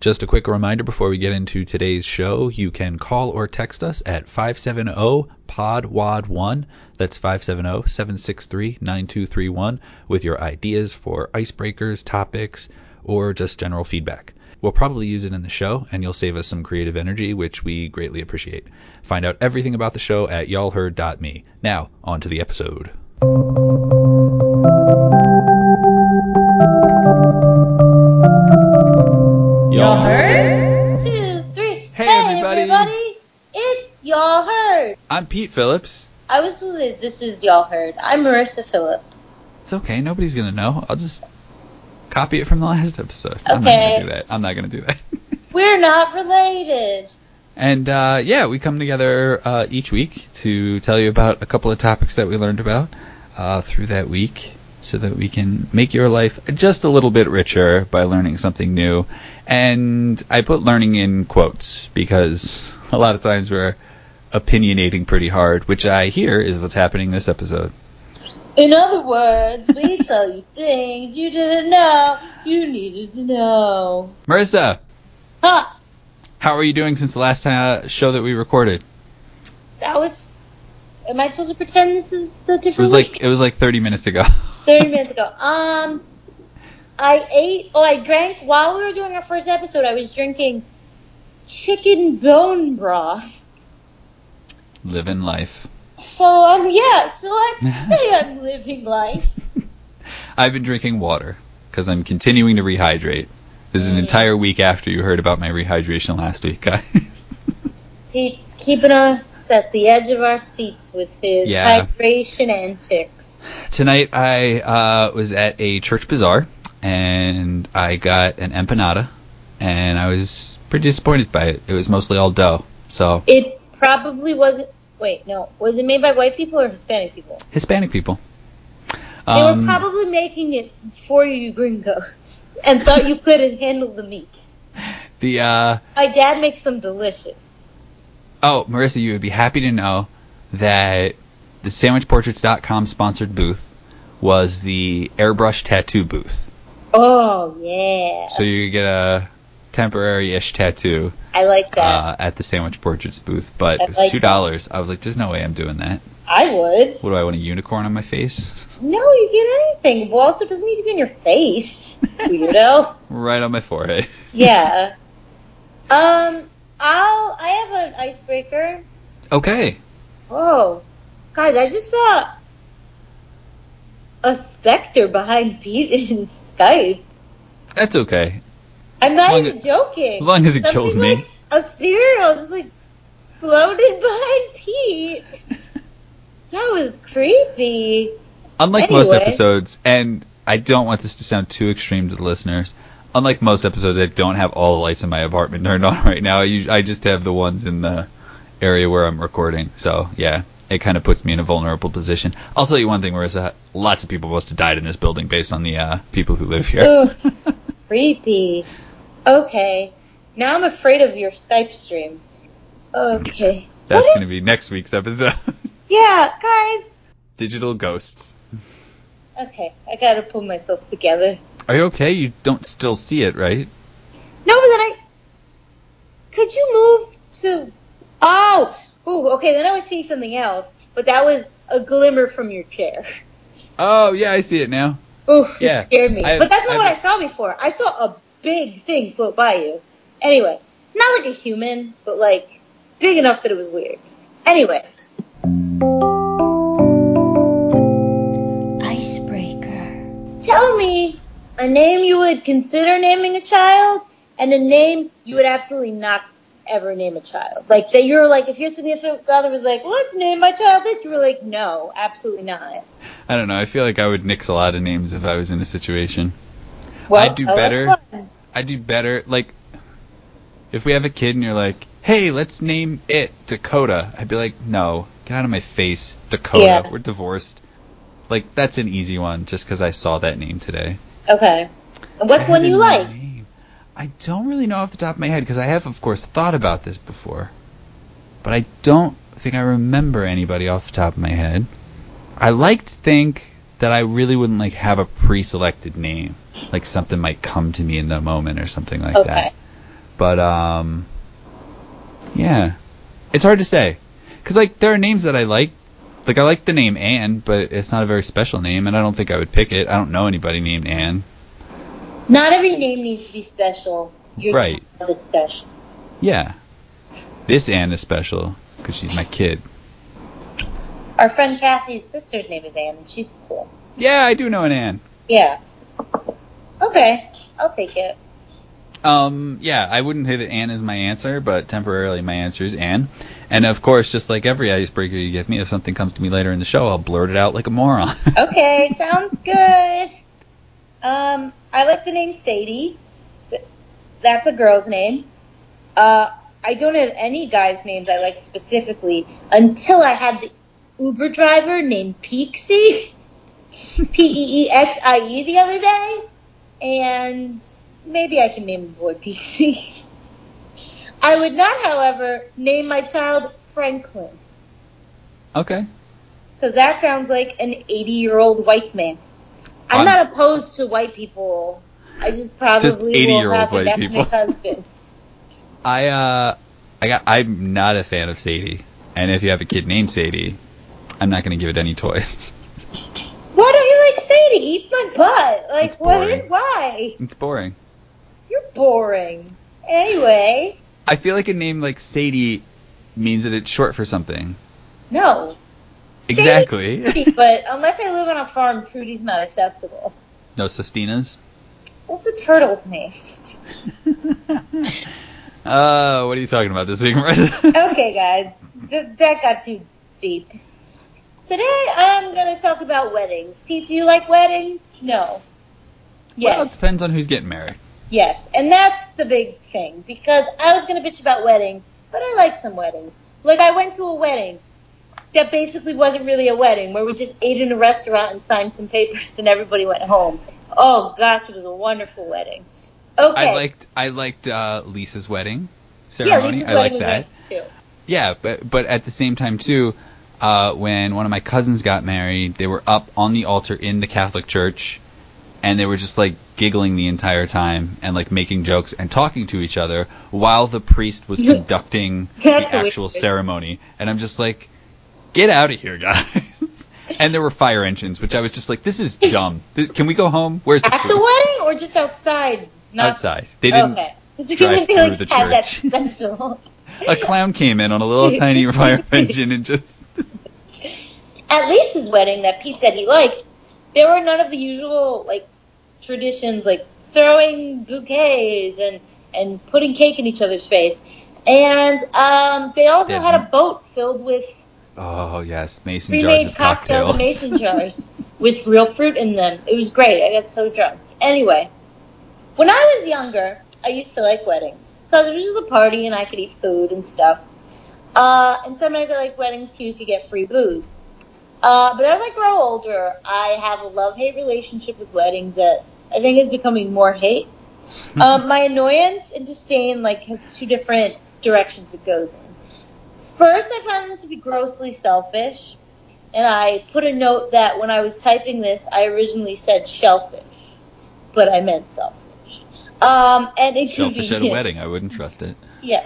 Just a quick reminder before we get into today's show, you can call or text us at 570-POD-WAD1. That's 570-763-9231 with your ideas for icebreakers, topics, or just general feedback. We'll probably use it in the show, and you'll save us some creative energy, which we greatly appreciate. Find out everything about the show at y'allheard.me. Now, on to the episode. Y'all heard? Two, three. Hey, everybody. It's Y'all Heard. I'm Pete Phillips. I was supposed to say, this is Y'all Heard. I'm Marissa Phillips. It's okay. Nobody's gonna know. I'll just copy it from the last episode. I'm not Okay. gonna do that. I'm not gonna do that. We're not related. and uh, yeah, we come together uh, each week to tell you about a couple of topics that we learned about uh, through that week, so that we can make your life just a little bit richer by learning something new. And I put learning in quotes because a lot of times we're opinionating pretty hard, which I hear is what's happening this episode. In other words, we tell you things you didn't know you needed to know. Marissa, Huh. how are you doing since the last time, uh, show that we recorded? That was. Am I supposed to pretend this is the difference? It different was like it was like 30 minutes ago. 30 minutes ago. Um, I ate, oh, I drank, while we were doing our first episode, I was drinking chicken bone broth. Living life. So, um, yeah, so I'd say I'm living life. I've been drinking water because I'm continuing to rehydrate. This is an Mm. entire week after you heard about my rehydration last week, guys. Pete's keeping us at the edge of our seats with his Yeah. hydration antics. Tonight I uh, was at a church bazaar and I got an empanada and I was pretty disappointed by it. It was mostly all dough. So It probably wasn't, wait, no, was it made by white people or Hispanic people? Hispanic people. They Um, were probably making it for you gringos and thought you couldn't handle the meat. the uh, My dad makes them delicious. Oh, Marissa, you would be happy to know that the SandwichPortraits.com sponsored booth was the airbrush tattoo booth. Oh yeah, So you get a temporary-ish tattoo I like that. uh, at the Sandwich Portraits booth, but I it was like two dollars. I was like, "There's no way I'm doing that. I would. What do I want a unicorn on my face? No, you get anything. Well, also, it doesn't need to be on your face, weirdo. right on my forehead." yeah. Um, I'll. I have an icebreaker. Okay. Whoa, guys! I just saw a specter behind Pete in his Skype. That's okay. I'm not even joking. as long as it kills me. Like ethereal, just like floated behind Pete. That was creepy. Unlike most episodes, and I don't want this to sound too extreme to the listeners. Unlike most episodes, I don't have all the lights in my apartment turned on right now. I, us- I just have the ones in the area where I'm recording. So yeah, it kind of puts me in a vulnerable position. I'll tell you one thing, Marissa. Lots of people must have died in this building based on the uh, people who live here. Ugh, creepy. Okay. Now I'm afraid of your Skype stream. Okay. That's going to be next week's episode. Yeah, guys. Digital ghosts. Okay, I gotta pull myself together. Are you okay? You don't still see it, right? No, but then I. Could you move to. Oh! Ooh, okay, then I was seeing something else, but that was a glimmer from your chair. Oh yeah, I see it now. Oof, Yeah, it scared me. I- but that's not I- what I saw before. I saw a big thing float by you. Anyway, not like a human, but like big enough that it was weird. Anyway. A name you would consider naming a child and a name you would absolutely not ever name a child. Like that you're like if your significant other was like, let's name my child this, you were like, no, absolutely not. I don't know. I feel like I would nix a lot of names if I was in a situation. Well, I'd do oh, better. I do better. Like, if we have a kid and you're like, "Hey, let's name it Dakota," I'd be like, "No, get out of my face, Dakota. Yeah. We're divorced." Like, that's an easy one, just because I saw that name today. Okay. And what's one you like? name. I don't really know off the top of my head because I have, of course, thought about this before, but I don't think I remember anybody off the top of my head. I like to think that I really wouldn't like have a pre-selected name, like something might come to me in the moment or something like Okay. that. But um, yeah, it's hard to say because like there are names that I like. Like I like the name Anne, but it's not a very special name, and I don't think I would pick it. I don't know anybody named Anne. Not every name needs to be special. Your Right. child is special. Yeah, this Anne is special because she's my kid. Our friend Kathy's sister's name is Anne, and she's cool. Yeah, I do know an Anne. Yeah. Okay, I'll take it. Um, yeah, I wouldn't say that Anne is my answer, but temporarily my answer is Anne. And of course, just like every icebreaker you give me, if something comes to me later in the show, I'll blurt it out like a moron. Okay, sounds good. Um, I like the name Sadie. That's a girl's name. Uh, I don't have any guys' names I like specifically until I had the Uber driver named Peexie, P E E X I E, the other day, and maybe I can name the boy Peexie. I would not, however, name my child Franklin okay. because that sounds like an 80 year old white man. I'm Um, not opposed to white people. I just probably Just will 80-year-old have white an people. husband. I uh, I got. I'm not a fan of Sadie, and if you have a kid named Sadie, I'm not going to give it any toys. Why don't you like Sadie? Eat my butt. Like what? Why? it's boring. You're boring. Anyway, I feel like a name like Sadie means that it's short for something. no. Exactly. Trudy, but unless I live on a farm, Trudy's not acceptable. No Sestinas. What's a turtle's name? Uh, what are you talking about this week, Marissa? okay, guys, th- that got too deep. Today I'm going to talk about weddings. Pete, do you like weddings? No. Yes. Well, it depends on who's getting married. Yes, and that's the big thing because I was going to bitch about weddings, but I like some weddings. Like I went to a wedding that basically wasn't really a wedding where we just ate in a restaurant and signed some papers and everybody went home. Oh gosh, it was a wonderful wedding. Okay. I liked I liked uh, Lisa's wedding ceremony. yeah. Lisa's I wedding like was that. too. Yeah, but but at the same time too, uh, when one of my cousins got married, they were up on the altar in the Catholic church, and they were just like giggling the entire time and like making jokes and talking to each other while the priest was conducting the actual weird. ceremony. And I'm just like, get out of here, guys. and there were fire engines, which I was just like, this is dumb. This, can we go home? Where's the At food? the wedding or just outside? Not Outside. They didn't. Okay. Did drive they, like, the have that church. special? A clown came in on a little tiny fire engine and just. at Lisa's wedding that Pete said he liked, there were none of the usual like traditions like throwing bouquets and and putting cake in each other's face. And um, they also Didn't. had a boat filled with Oh yes, mason jars of cocktails cocktails. mason jars with real fruit in them. It was great. I got so drunk. Anyway, when I was younger, I used to like weddings because it was just a party and I could eat food and stuff. Uh, and sometimes I like weddings too. You could get free booze. Uh, but as I grow older, I have a love-hate relationship with weddings that I think is becoming more hate. um, my annoyance and disdain like has two different directions it goes in. First, I find them to be grossly selfish, and I put a note that when I was typing this, I originally said shellfish, but I meant selfish. Um, and inconvenient. Shellfish at a wedding, I wouldn't trust it. Yeah.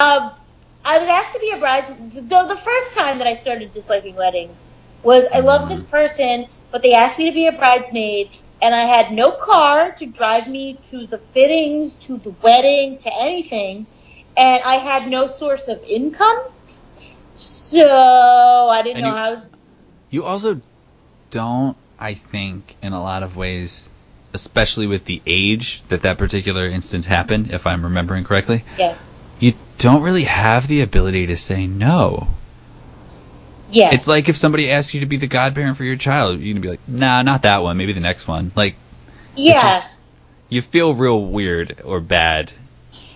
Um, I was asked to be a bride. Though the first time that I started disliking weddings was I love this um. person, but they asked me to be a bridesmaid, and I had no car to drive me to the fittings, to the wedding, to anything, and I had no source of income. So I didn't And know you- how I was. You also don't, I think, in a lot of ways, especially with the age that that particular instance happened, if I'm remembering correctly, Yeah. you don't really have the ability to say no. Yeah. It's like if somebody asks you to be the godparent for your child, you're gonna be like, nah, not that one, maybe the next one. Like, yeah. just- you feel real weird or bad,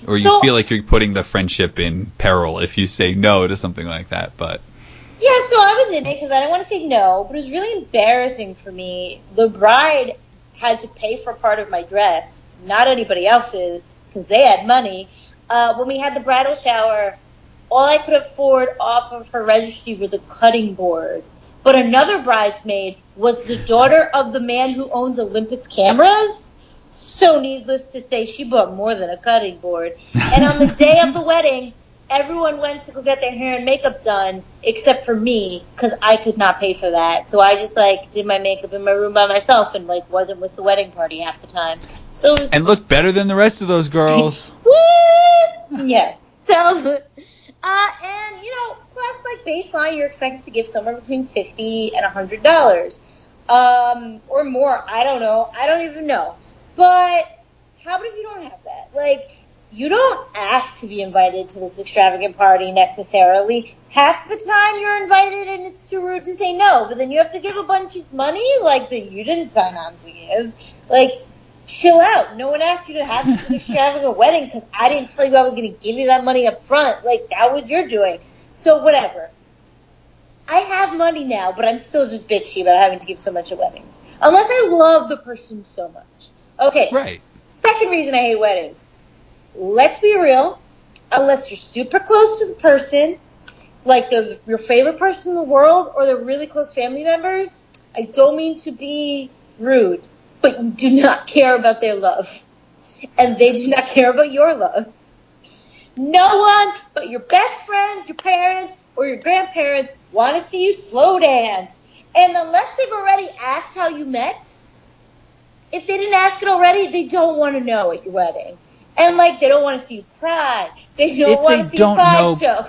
or you So- feel like you're putting the friendship in peril if you say no to something like that. But Yeah, so I was in it because I didn't want to say no, but it was really embarrassing for me. The bride had to pay for part of my dress, not anybody else's, because they had money. Uh, when we had the bridal shower, all I could afford off of her registry was a cutting board. But another bridesmaid was the daughter of the man who owns Olympus cameras. So needless to say, she bought more than a cutting board. And on the day of the wedding, everyone went to go get their hair and makeup done except for me because I could not pay for that. So I just like did my makeup in my room by myself and like wasn't with the wedding party half the time. So it was And looked better than the rest of those girls. Yeah. So, uh, and you know, plus like baseline, you're expected to give somewhere between fifty and a hundred dollars, um, or more. I don't know. I don't even know. But how about if you don't have that? Like, you don't ask to be invited to this extravagant party necessarily. Half the time you're invited and it's too rude to say no, but then you have to give a bunch of money like that you didn't sign on to give. Like, chill out. No one asked you to have this extravagant wedding because I didn't tell you I was going to give you that money up front. Like, that was your doing. So, whatever. I have money now, but I'm still just bitchy about having to give so much at weddings. Unless I love the person so much. Okay. Right. Second reason I hate weddings. Let's be real. Unless you're super close to the person, like the, your favorite person in the world, or they're really close family members, I don't mean to be rude, but you do not care about their love. And they do not care about your love. No one but your best friends, your parents, or your grandparents want to see you slow dance. And unless they've already asked how you met, if they didn't ask it already, they don't want to know at your wedding. And like they don't want to see you cry. They don't If want they to see don't a know-.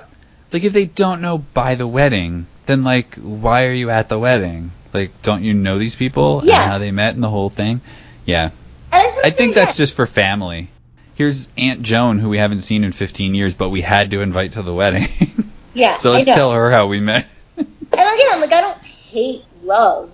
Like if they don't know by the wedding, then like why are you at the wedding? Like don't you know these people Yeah. and how they met and the whole thing? Yeah. I, think that's just for family. Here's Aunt Joan who we haven't seen in 15 years but we had to invite to the wedding. yeah. so let's tell her how we met. And again, like I don't hate love,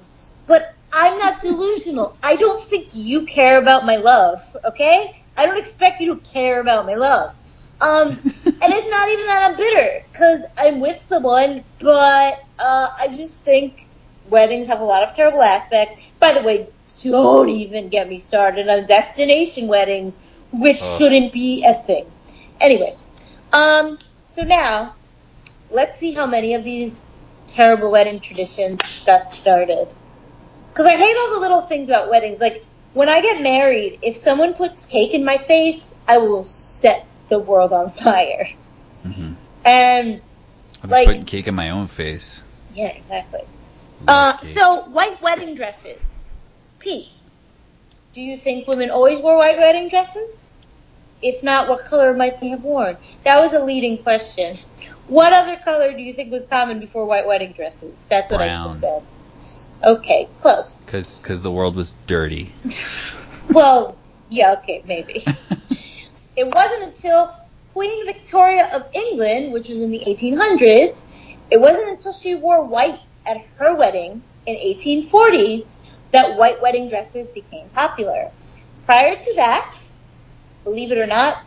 but I'm not delusional. I don't think you care about my love, okay? I don't expect you to care about my love. Um, and it's not even that I'm bitter, because I'm with someone, but uh, I just think weddings have a lot of terrible aspects. By the way, don't even get me started on destination weddings, which shouldn't be a thing. Anyway, um, so now let's see how many of these terrible wedding traditions got started. Because I hate all the little things about weddings. Like, when I get married, if someone puts cake in my face, I will set the world on fire. Mhm. And, I'm Like- putting cake in my own face. yeah, exactly. Uh, so, white wedding dresses. Pete, do you think women always wore white wedding dresses? If not, what color might they have worn? That was a leading question. What other color do you think was common before white wedding dresses? That's what I should have said. Okay, close. Cause, cause the world was dirty. Well, yeah, okay, maybe. It wasn't until Queen Victoria of England, which was in the 1800s, it wasn't until she wore white at her wedding in 1840 that white wedding dresses became popular. Prior to that, believe it or not,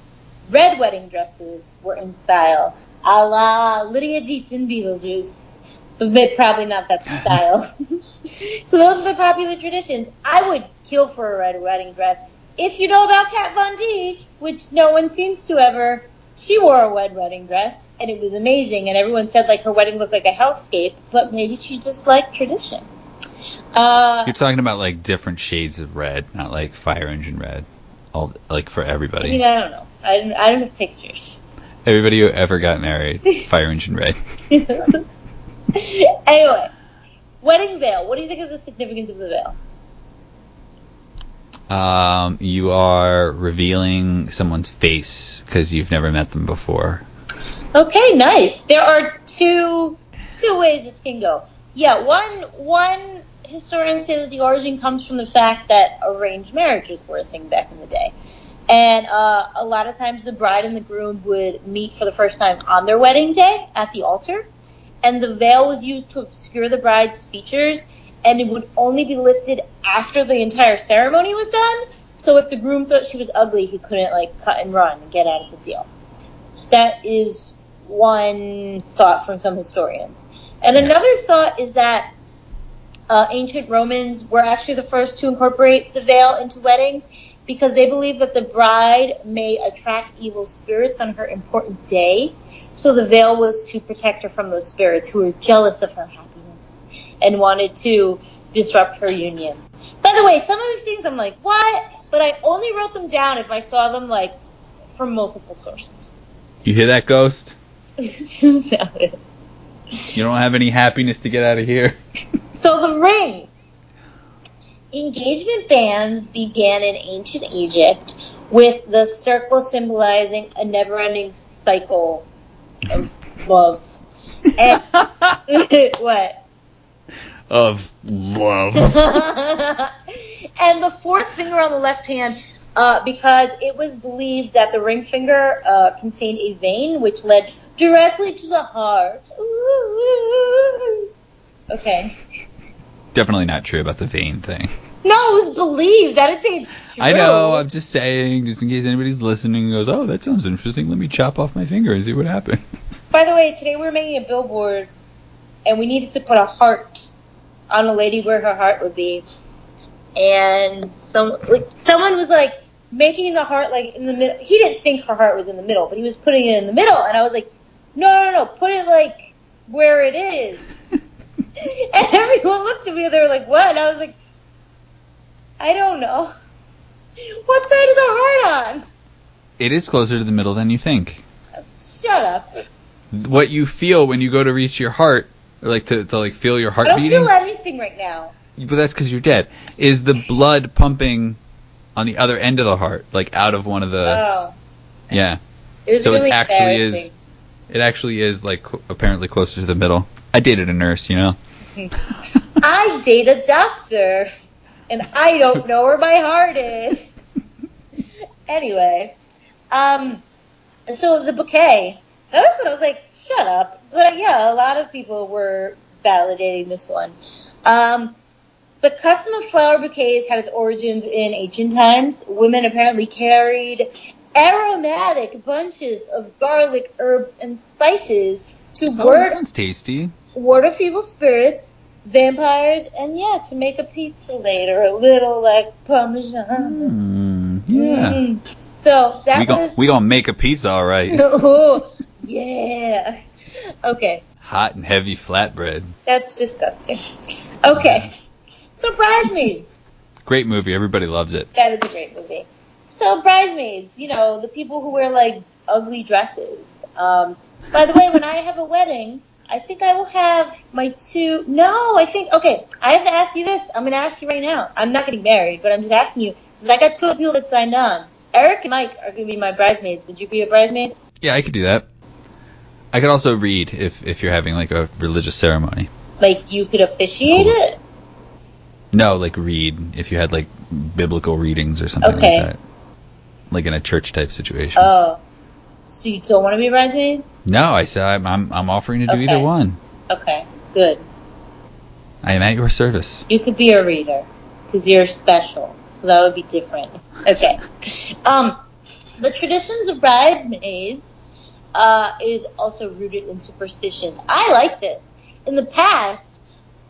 red wedding dresses were in style, a la Lydia Deetz in Beetlejuice, but probably not that style. so those are the popular traditions. I would kill for a red wedding dress. If you know about Kat Von D, which no one seems to ever, she wore a red wedding dress, and it was amazing, and everyone said like her wedding looked like a hellscape, but maybe she just liked tradition. Uh, You're talking about like different shades of red, not like fire engine red. All like for everybody I mean, I don't know. I don't, I don't have pictures. Everybody who ever got married, fire engine red. anyway, wedding veil. What do you think is the significance of the veil? Um, you are revealing someone's face because you've never met them before. Okay, nice. There are two two ways this can go. Yeah, one one historians say that the origin comes from the fact that arranged marriages were a thing back in the day, and uh, a lot of times the bride and the groom would meet for the first time on their wedding day at the altar, and the veil was used to obscure the bride's features, and it would only be lifted after the entire ceremony was done. So if the groom thought she was ugly, he couldn't like cut and run and get out of the deal. So that is one thought from some historians. And another thought is that uh, ancient Romans were actually the first to incorporate the veil into weddings because they believed that the bride may attract evil spirits on her important day. So the veil was to protect her from those spirits who were jealous of her happiness and wanted to disrupt her union. By the way, some of the things I'm like, what? but I only wrote them down if I saw them like from multiple sources. You hear that, Ghost? You don't have any happiness to get out of here. So the ring. Engagement bands began in ancient Egypt with the circle symbolizing a never-ending cycle of love. And what? Of love. and the fourth finger on the left hand, uh, because it was believed that the ring finger uh, contained a vein which led directly to the heart. Ooh. Okay. Definitely not true about the vein thing. No, it was believed. That it's true. I know. I'm just saying, just in case anybody's listening and goes, "Oh, that sounds interesting. Let me chop off my finger and see what happens." By the way, today we were making a billboard, and we needed to put a heart on a lady where her heart would be, and some like someone was like making the heart like in the middle. He didn't think her heart was in the middle, but he was putting it in the middle, and I was like, "No, no, no, put it like where it is." and everyone looked at me and they were like, "What?" And I was like, "I don't know. What side is her heart on?" it is closer to the middle than you think. Shut up. What you feel when you go to reach your heart, like to, to like feel your heart I don't beating, feel anything right now. but that's because you're dead. Is the blood pumping on the other end of the heart, like out of one of the? oh, yeah. it So really it actually is. It actually is like cl- apparently closer to the middle. I dated a nurse, you know. I date a doctor, and I don't know where my heart is. anyway, um, so the bouquet. That was what I was like, shut up. But yeah, a lot of people were validating this one. Um, the custom of flower bouquets had its origins in ancient times. Women apparently carried aromatic bunches of garlic, herbs, and spices to Oh, ward sounds tasty. ward off evil spirits, vampires, and yeah, to make a pizza later, a little like parmesan. Mm, yeah. Mm. So that We gon' was. we gonna make a pizza, all right. oh, yeah. Okay, Hot and heavy flatbread. that's disgusting. Okay, so bridesmaids. Great movie. Everybody loves it. That is a great movie. So bridesmaids, you know, the people who wear like ugly dresses. Um, by the way, when I have a wedding, I think I will have my two. No, I think okay. I have to ask you this. I'm going to ask you right now. I'm not getting married, but I'm just asking you because I got two people that signed on. Eric and Mike are going to be my bridesmaids. Would you be a bridesmaid? Yeah, I could do that. I could also read if if you're having like a religious ceremony. Like you could officiate Cool. it? No, like read if you had like biblical readings or something Okay. like that. Like in a church type situation. Oh, so you don't want to be bridesmaid? no, I said I'm I'm, I'm offering to do Okay. either one. Okay, good. I am at your service. You could be a reader because you're special, so that would be different. Okay. Um, the traditions of bridesmaids uh, is also rooted in superstitions. I like this. In the past,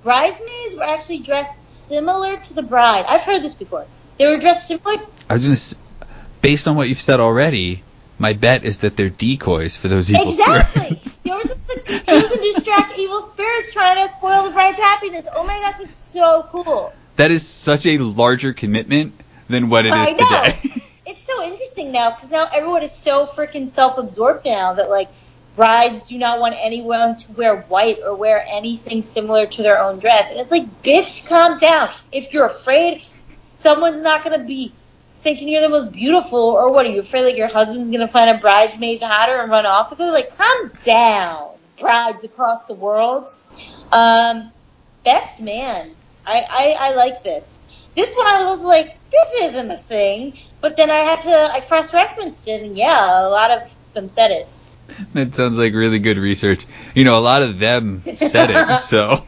bridesmaids were actually dressed similar to the bride. I've heard this before. They were dressed similar. I was gonna, based on what you've said already, my bet is that they're decoys for those evil Exactly. spirits. There was some confuse and distract evil spirits trying to spoil the bride's happiness. Oh my gosh, it's so cool. that is such a larger commitment than what it is I know. today. it's so interesting now because now everyone is so freaking self-absorbed now that like brides do not want anyone to wear white or wear anything similar to their own dress. And it's like bitch calm down. If you're afraid someone's not to be thinking you're the most beautiful or what are you afraid like your husband's to find a bridesmaid hotter and run off with her? Like calm down brides across the world. Um best man. I i, I like this this one I was also like, this isn't a thing. But then I had to, I cross-referenced it, and yeah, a lot of them said it. that sounds like really good research. You know, a lot of them said it, so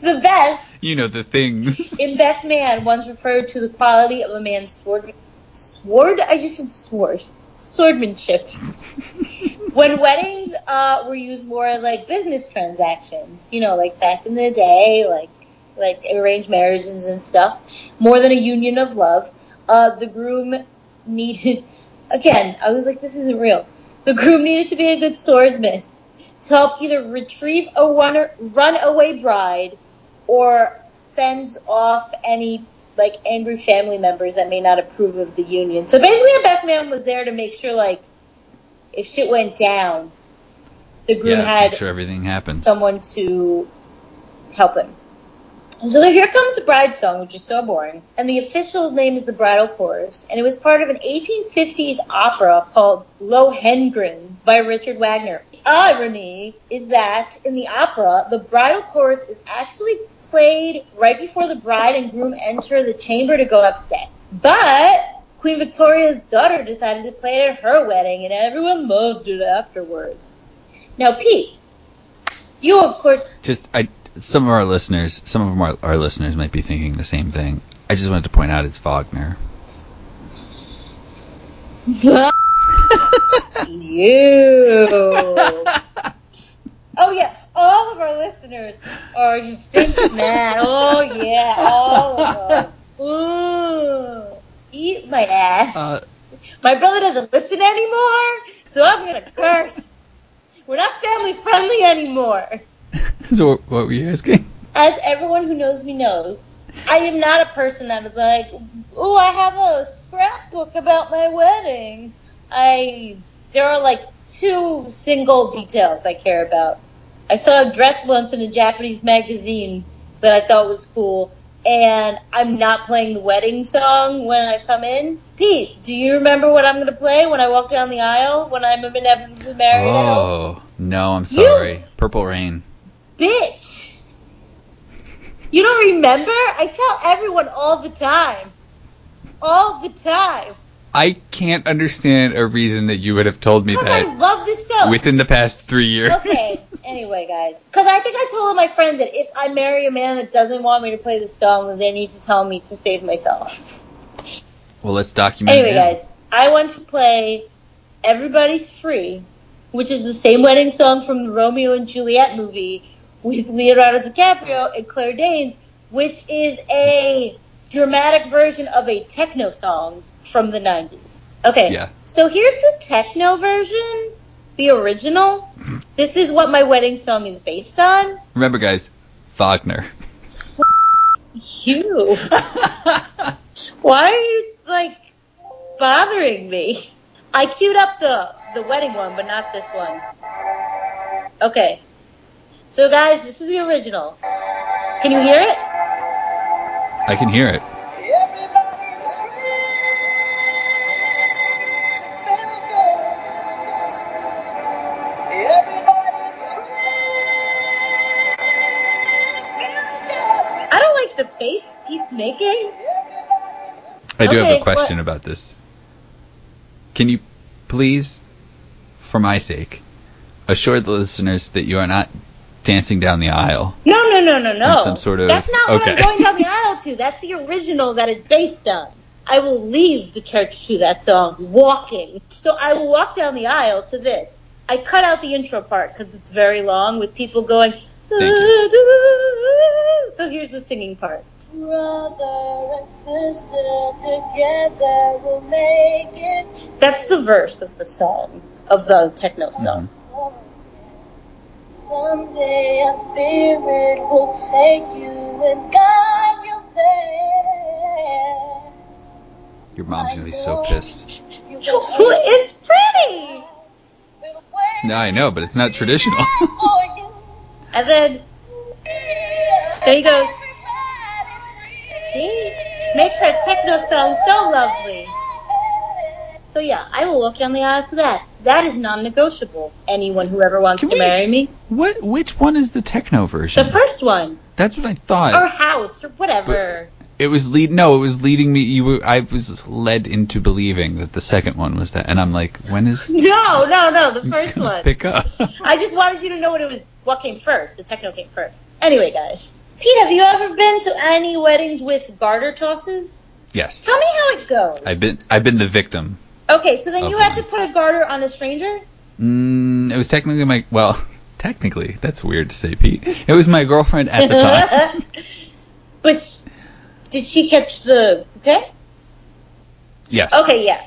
The best, you know the things. in Best Man, once referred to the quality of a man's sword, sword? I just said sword. Swordmanship. when weddings uh, were used more as like business transactions, you know, like back in the day, like like arranged marriages and stuff, more than a union of love. Uh, the groom needed, again, I was like, this isn't real. The groom needed to be a good swordsman to help either retrieve a runner, runaway bride or fend off any like angry family members that may not approve of the union. So basically, a best man was there to make sure like if shit went down, the groom yeah, had make sure everything happens. someone to help him. And so here comes the bride song, which is so boring. And the official name is the bridal chorus. And it was part of an 1850s opera called Lohengrin by Richard Wagner. The irony is that in the opera, the bridal chorus is actually played right before the bride and groom enter the chamber to go upset. But Queen Victoria's daughter decided to play it at her wedding, and everyone loved it afterwards. Now, Pete, you of course Just I, some of our listeners, some of our, our listeners might be thinking the same thing. I just wanted to point out it's Wagner. you. Oh yeah, all of our listeners are just thinking that. Oh yeah, all of them. Ooh, eat my ass. Uh, my brother doesn't listen anymore, so I'm gonna curse. We're not family friendly anymore. so what, what were you asking? As everyone who knows me knows, I am not a person that is like, oh, I have a scrapbook about my wedding. I there are like two single details I care about. I saw a dress once in a Japanese magazine that I thought was cool, and I'm not playing the wedding song when I come in. Pete, do you remember what I'm going to play when I walk down the aisle when I'm inevitably married? Oh no, I'm sorry. You? Purple Rain. Bitch. You don't remember? I tell everyone all the time. All the time. I can't understand a reason that you would have told me Because I that love this show. within the past three years. okay, anyway, guys. Because I think I told all my friends that if I marry a man that doesn't want me to play this song, they need to tell me to save myself. Well, let's document Anyway, now. guys, I want to play Everybody's Free, which is the same wedding song from the Romeo and Juliet movie with Leonardo DiCaprio and Claire Danes, which is a dramatic version of a techno song from the 90s. Okay, Yeah. so here's the techno version, the original. This is what my wedding song is based on. Remember, guys, Wagner. You. Why are you like bothering me? I queued up the the wedding one, but not this one. Okay. So guys, this is the original. Can you hear it? I can hear it. I don't like the face Pete's making. I do have a question about this. Can you please, for my sake, assure the listeners that you are not dancing down the aisle? No, no, no, no, no. Some sort of- That's not what I'm going down the aisle to. That's the original that it's based on. I will leave the church to that song walking. So I will walk down the aisle to this. I cut out the intro part because it's very long with people going. So here's the singing part. Brother and sister together will make it. That's the verse of the song, of the techno song. Someday a spirit will take you and guide you there. Your mom's gonna be so pissed. it's pretty. No, I know, but it's not traditional. And then there he goes. See, makes her techno sound so lovely. So yeah, I will walk down the aisle to that. That is non-negotiable. Anyone who ever wants Can to we- marry me, what? Which one is the techno version? the first one, That's what I thought. or house, or whatever. It was lead. No, it was leading me. You, were, I was led into believing that the second one was that, and I'm like, when is No, no, no, the first one. pick up? I just wanted you to know what it was. What came first? The techno came first. Anyway, guys, Pete, have you ever been to any weddings with garter tosses? yes, Tell me how it goes. I've been. I've been the victim. Okay, so then you had to put a garter on a stranger. Mm, it was technically my. Well, technically, that's weird to say, Pete. It was my girlfriend at the time. but sh- did she catch the? Okay. Yes. Okay, yeah.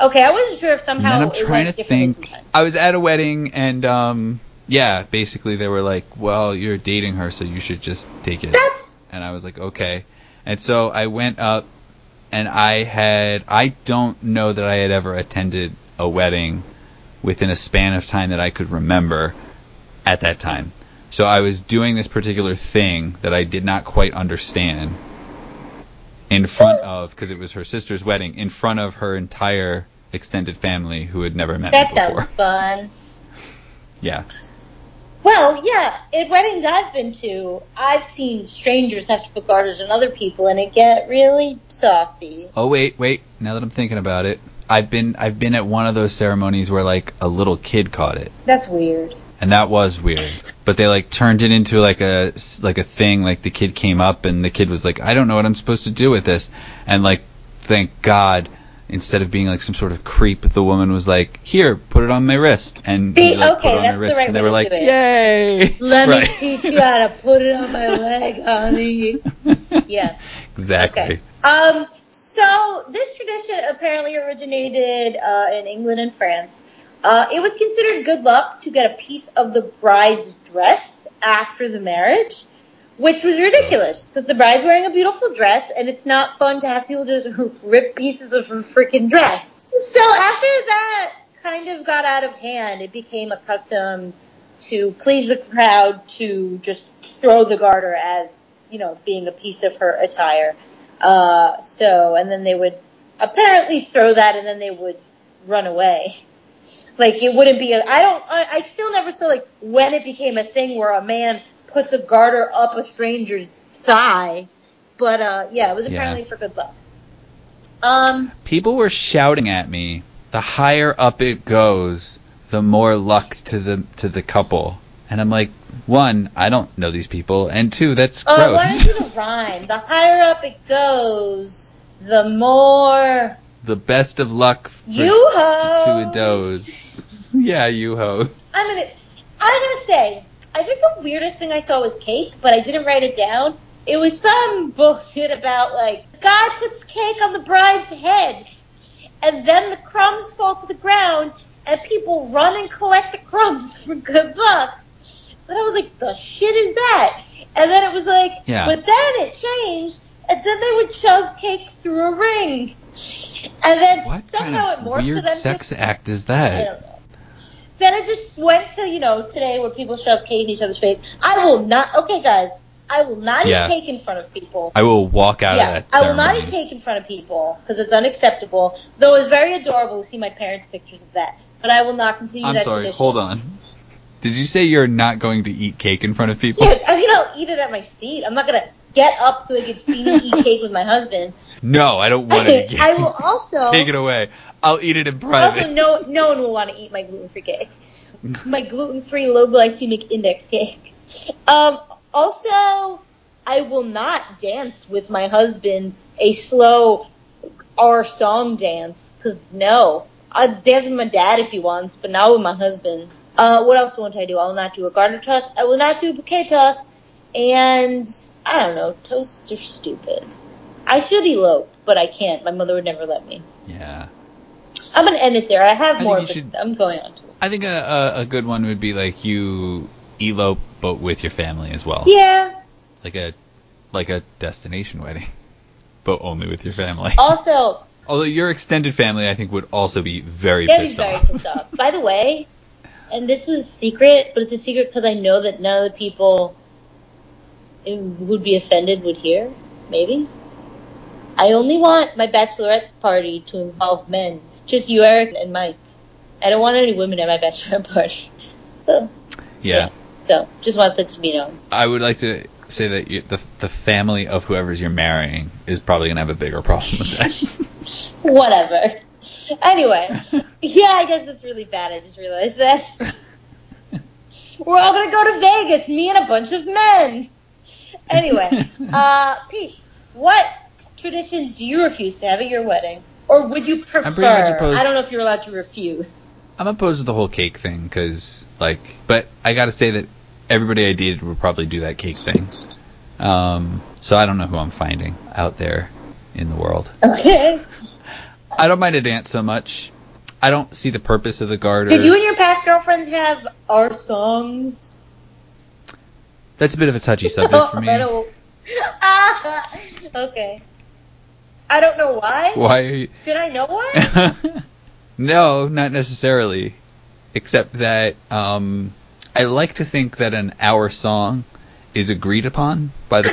Okay, I wasn't sure if And somehow then I'm trying to think. sometimes. I was at a wedding, and um, yeah, basically they were like, "Well, you're dating her, so you should just take it." That's And I was like, "Okay." And so I went up and I had I don't know that I had ever attended a wedding within a span of time that I could remember at that time. So I was doing this particular thing that I did not quite understand in front of because it was her sister's wedding in front of her entire extended family who had never met That me before. sounds fun. Yeah. Well, yeah, at weddings I've been to, I've seen strangers have to put garters on other people, and it get really saucy. Oh wait, wait. Now that I'm thinking about it, I've been I've been at one of those ceremonies where like a little kid caught it. That's weird. and that was weird. But they like turned it into like a like a thing. Like the kid came up and the kid was like, "I don't know what I'm supposed to do with this," and like, thank God, instead of being like some sort of creep, the woman was like, "Here, put it on my wrist," and See, like, okay, that's the wrist, right and they way were to like, do it. "Yay!" Let right. me teach you how to put it on my leg, honey. Yeah. exactly. Okay. Um, so this tradition apparently originated uh, in England and France. Uh, it was considered good luck to get a piece of the bride's dress after the marriage, which was ridiculous because the bride's wearing a beautiful dress, and it's not fun to have people just rip pieces of her freaking dress. So after that kind of got out of hand, it became a custom to please the crowd to just throw the garter as you know being a piece of her attire. Uh, so and then they would apparently throw that, and then they would run away. Like it wouldn't be. A, I don't. I, I still never saw like when it became a thing where a man puts a garter up a stranger's thigh. But uh, yeah, it was Yeah. apparently for good luck. Um, People were shouting at me. The higher up it goes, the more luck to the to the couple. And I'm like, one, I don't know these people, and two, that's oh, I wanted gross. you to rhyme. The higher up it goes, the more the best of luck for you to a doze. yeah, you host. I'm gonna. I'm gonna say. I think the weirdest thing I saw was cake, but I didn't write it down. It was some bullshit about like God puts cake on the bride's head, and then the crumbs fall to the ground, and people run and collect the crumbs for good luck. Then I was like, the shit is that? And then it was like, Yeah. but then it changed, and then they would shove cake through a ring, and then What somehow kind it of morphed to weird them sex just act is that? Then it just went to, you know, today where people shove cake in each other's face. I will not, okay guys, I will not Yeah. eat cake in front of people. I will walk out yeah, of that I will not eat cake in front of people because it's unacceptable. Though it's very adorable to see my parents' pictures of that. But I will not continue I'm that sorry, tradition. hold on. Did you say you're not going to eat cake in front of people? Yeah, I mean, I'll eat it at my seat. I'm not gonna get up so they can see me eat cake with my husband. No, I don't want it. I will also Take it away. I'll eat it in private. Also, no, no one will want to eat my gluten-free cake. My gluten-free, low glycemic index cake. Um, also, I will not dance with my husband a slow our song dance because no, I'd dance with my dad if he wants, but not with my husband. Uh, what else won't I do? I will not do a garter toss. I will not do a bouquet toss, and I don't know. Toasts are stupid. I should elope, but I can't. My mother would never let me. Yeah. I'm gonna end it there. I have I more, but should- I'm going on to it. I think a, a, a good one would be like you elope, but with your family as well. Yeah. Like a like a destination wedding, but only with your family. Also, Although your extended family, I think, would also be very pissed very off. pissed off. By the way, and this is a secret, but it's a secret because I know that none of the people would be offended would hear. Maybe. I only want my bachelorette party to involve men. Just you, Eric, and Mike. I don't want any women at my bachelorette party. So, yeah. So, just want that to be known. I would like to say that you, the the family of whoever's you're marrying is probably gonna have a bigger problem with that. Whatever. Anyway, yeah, I guess it's really bad. I just realized that. We're all gonna go to Vegas, me and a bunch of men. Anyway, uh, Pete, what traditions do you refuse to have at your wedding, or would you prefer? I'm pretty much opposed- I don't know if you're allowed to refuse. I'm opposed to the whole cake thing because, like, but I gotta say that everybody I dated would probably do that cake thing. Um, so I don't know who I'm finding out there in the world. Okay. I don't mind a dance so much. I don't see the purpose of the garter. Did you and your past girlfriends have our songs? That's a bit of a touchy subject for me. I don't- okay. I don't know why. Why are you? Should I know why? no, not necessarily. Except that um, I like to think that an hour song is agreed upon by the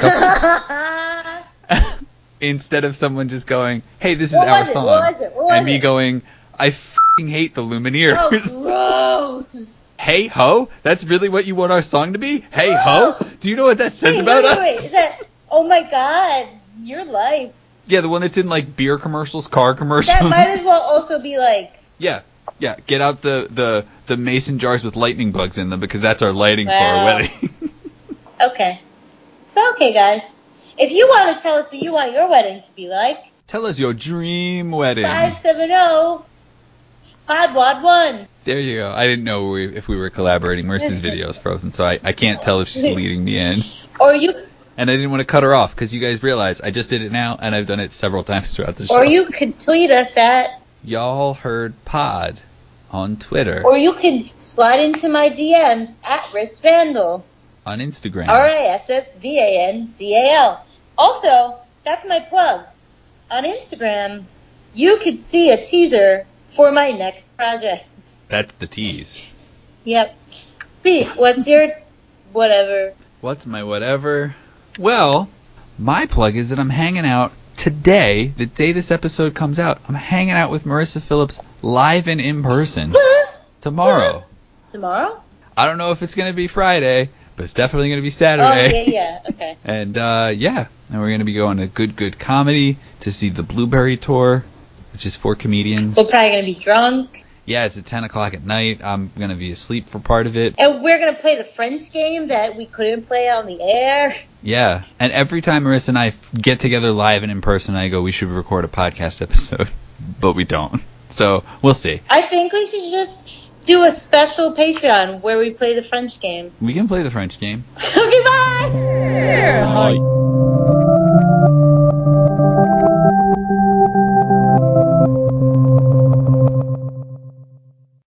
couple. Instead of someone just going, "Hey, this is What our song," What was it? What was and me it? going, "I fing hate the Lumineers." oh, gross. Hey ho, that's really what you want our song to be? Hey ho, do you know what that says Wait, about wait, us? wait. Is that? Oh my God, your life. Yeah, the one that's in like beer commercials, car commercials. That might as well also be like. yeah, yeah. Get out the, the the mason jars with lightning bugs in them because that's our lighting for our wedding. Okay. So okay, guys. If you want to tell us what you want your wedding to be like, Tell us your dream wedding. five seven zero. Podwad one. There you go. I didn't know we, if we were collaborating. Mercy's video is frozen, so I, I can't tell if she's leading me in. Or you, And I didn't want to cut her off because you guys realize I just did it now and I've done it several times throughout the show. or you could tweet us at, Y'all heard pod on Twitter, or you could slide into my DMs at rass vandal. on Instagram. R A S S V A N D A L. Also, that's my plug. On Instagram, you could see a teaser for my next project. That's the tease. Yep. Pete, what's your whatever? What's my whatever? Well, my plug is that I'm hanging out today, the day this episode comes out. I'm hanging out with Marissa Phillips live and in person tomorrow. Tomorrow? I don't know if it's going to be Friday, but it's definitely going to be Saturday. Oh Saturday. yeah, yeah. Okay. And uh, yeah, and we're going to be going to Good Good Comedy to see the Blueberry Tour, which is for comedians. We're probably gonna be drunk, Yeah, it's at 10 o'clock at night. I'm going to be asleep for part of it. and we're gonna play the French game that we couldn't play on the air. Yeah, and every time Marissa and I f- get together live and in person, I go, we should record a podcast episode, but we don't. So we'll see. I think we should just do a special Patreon where we play the French game. We can play the French game. okay, bye. Bye.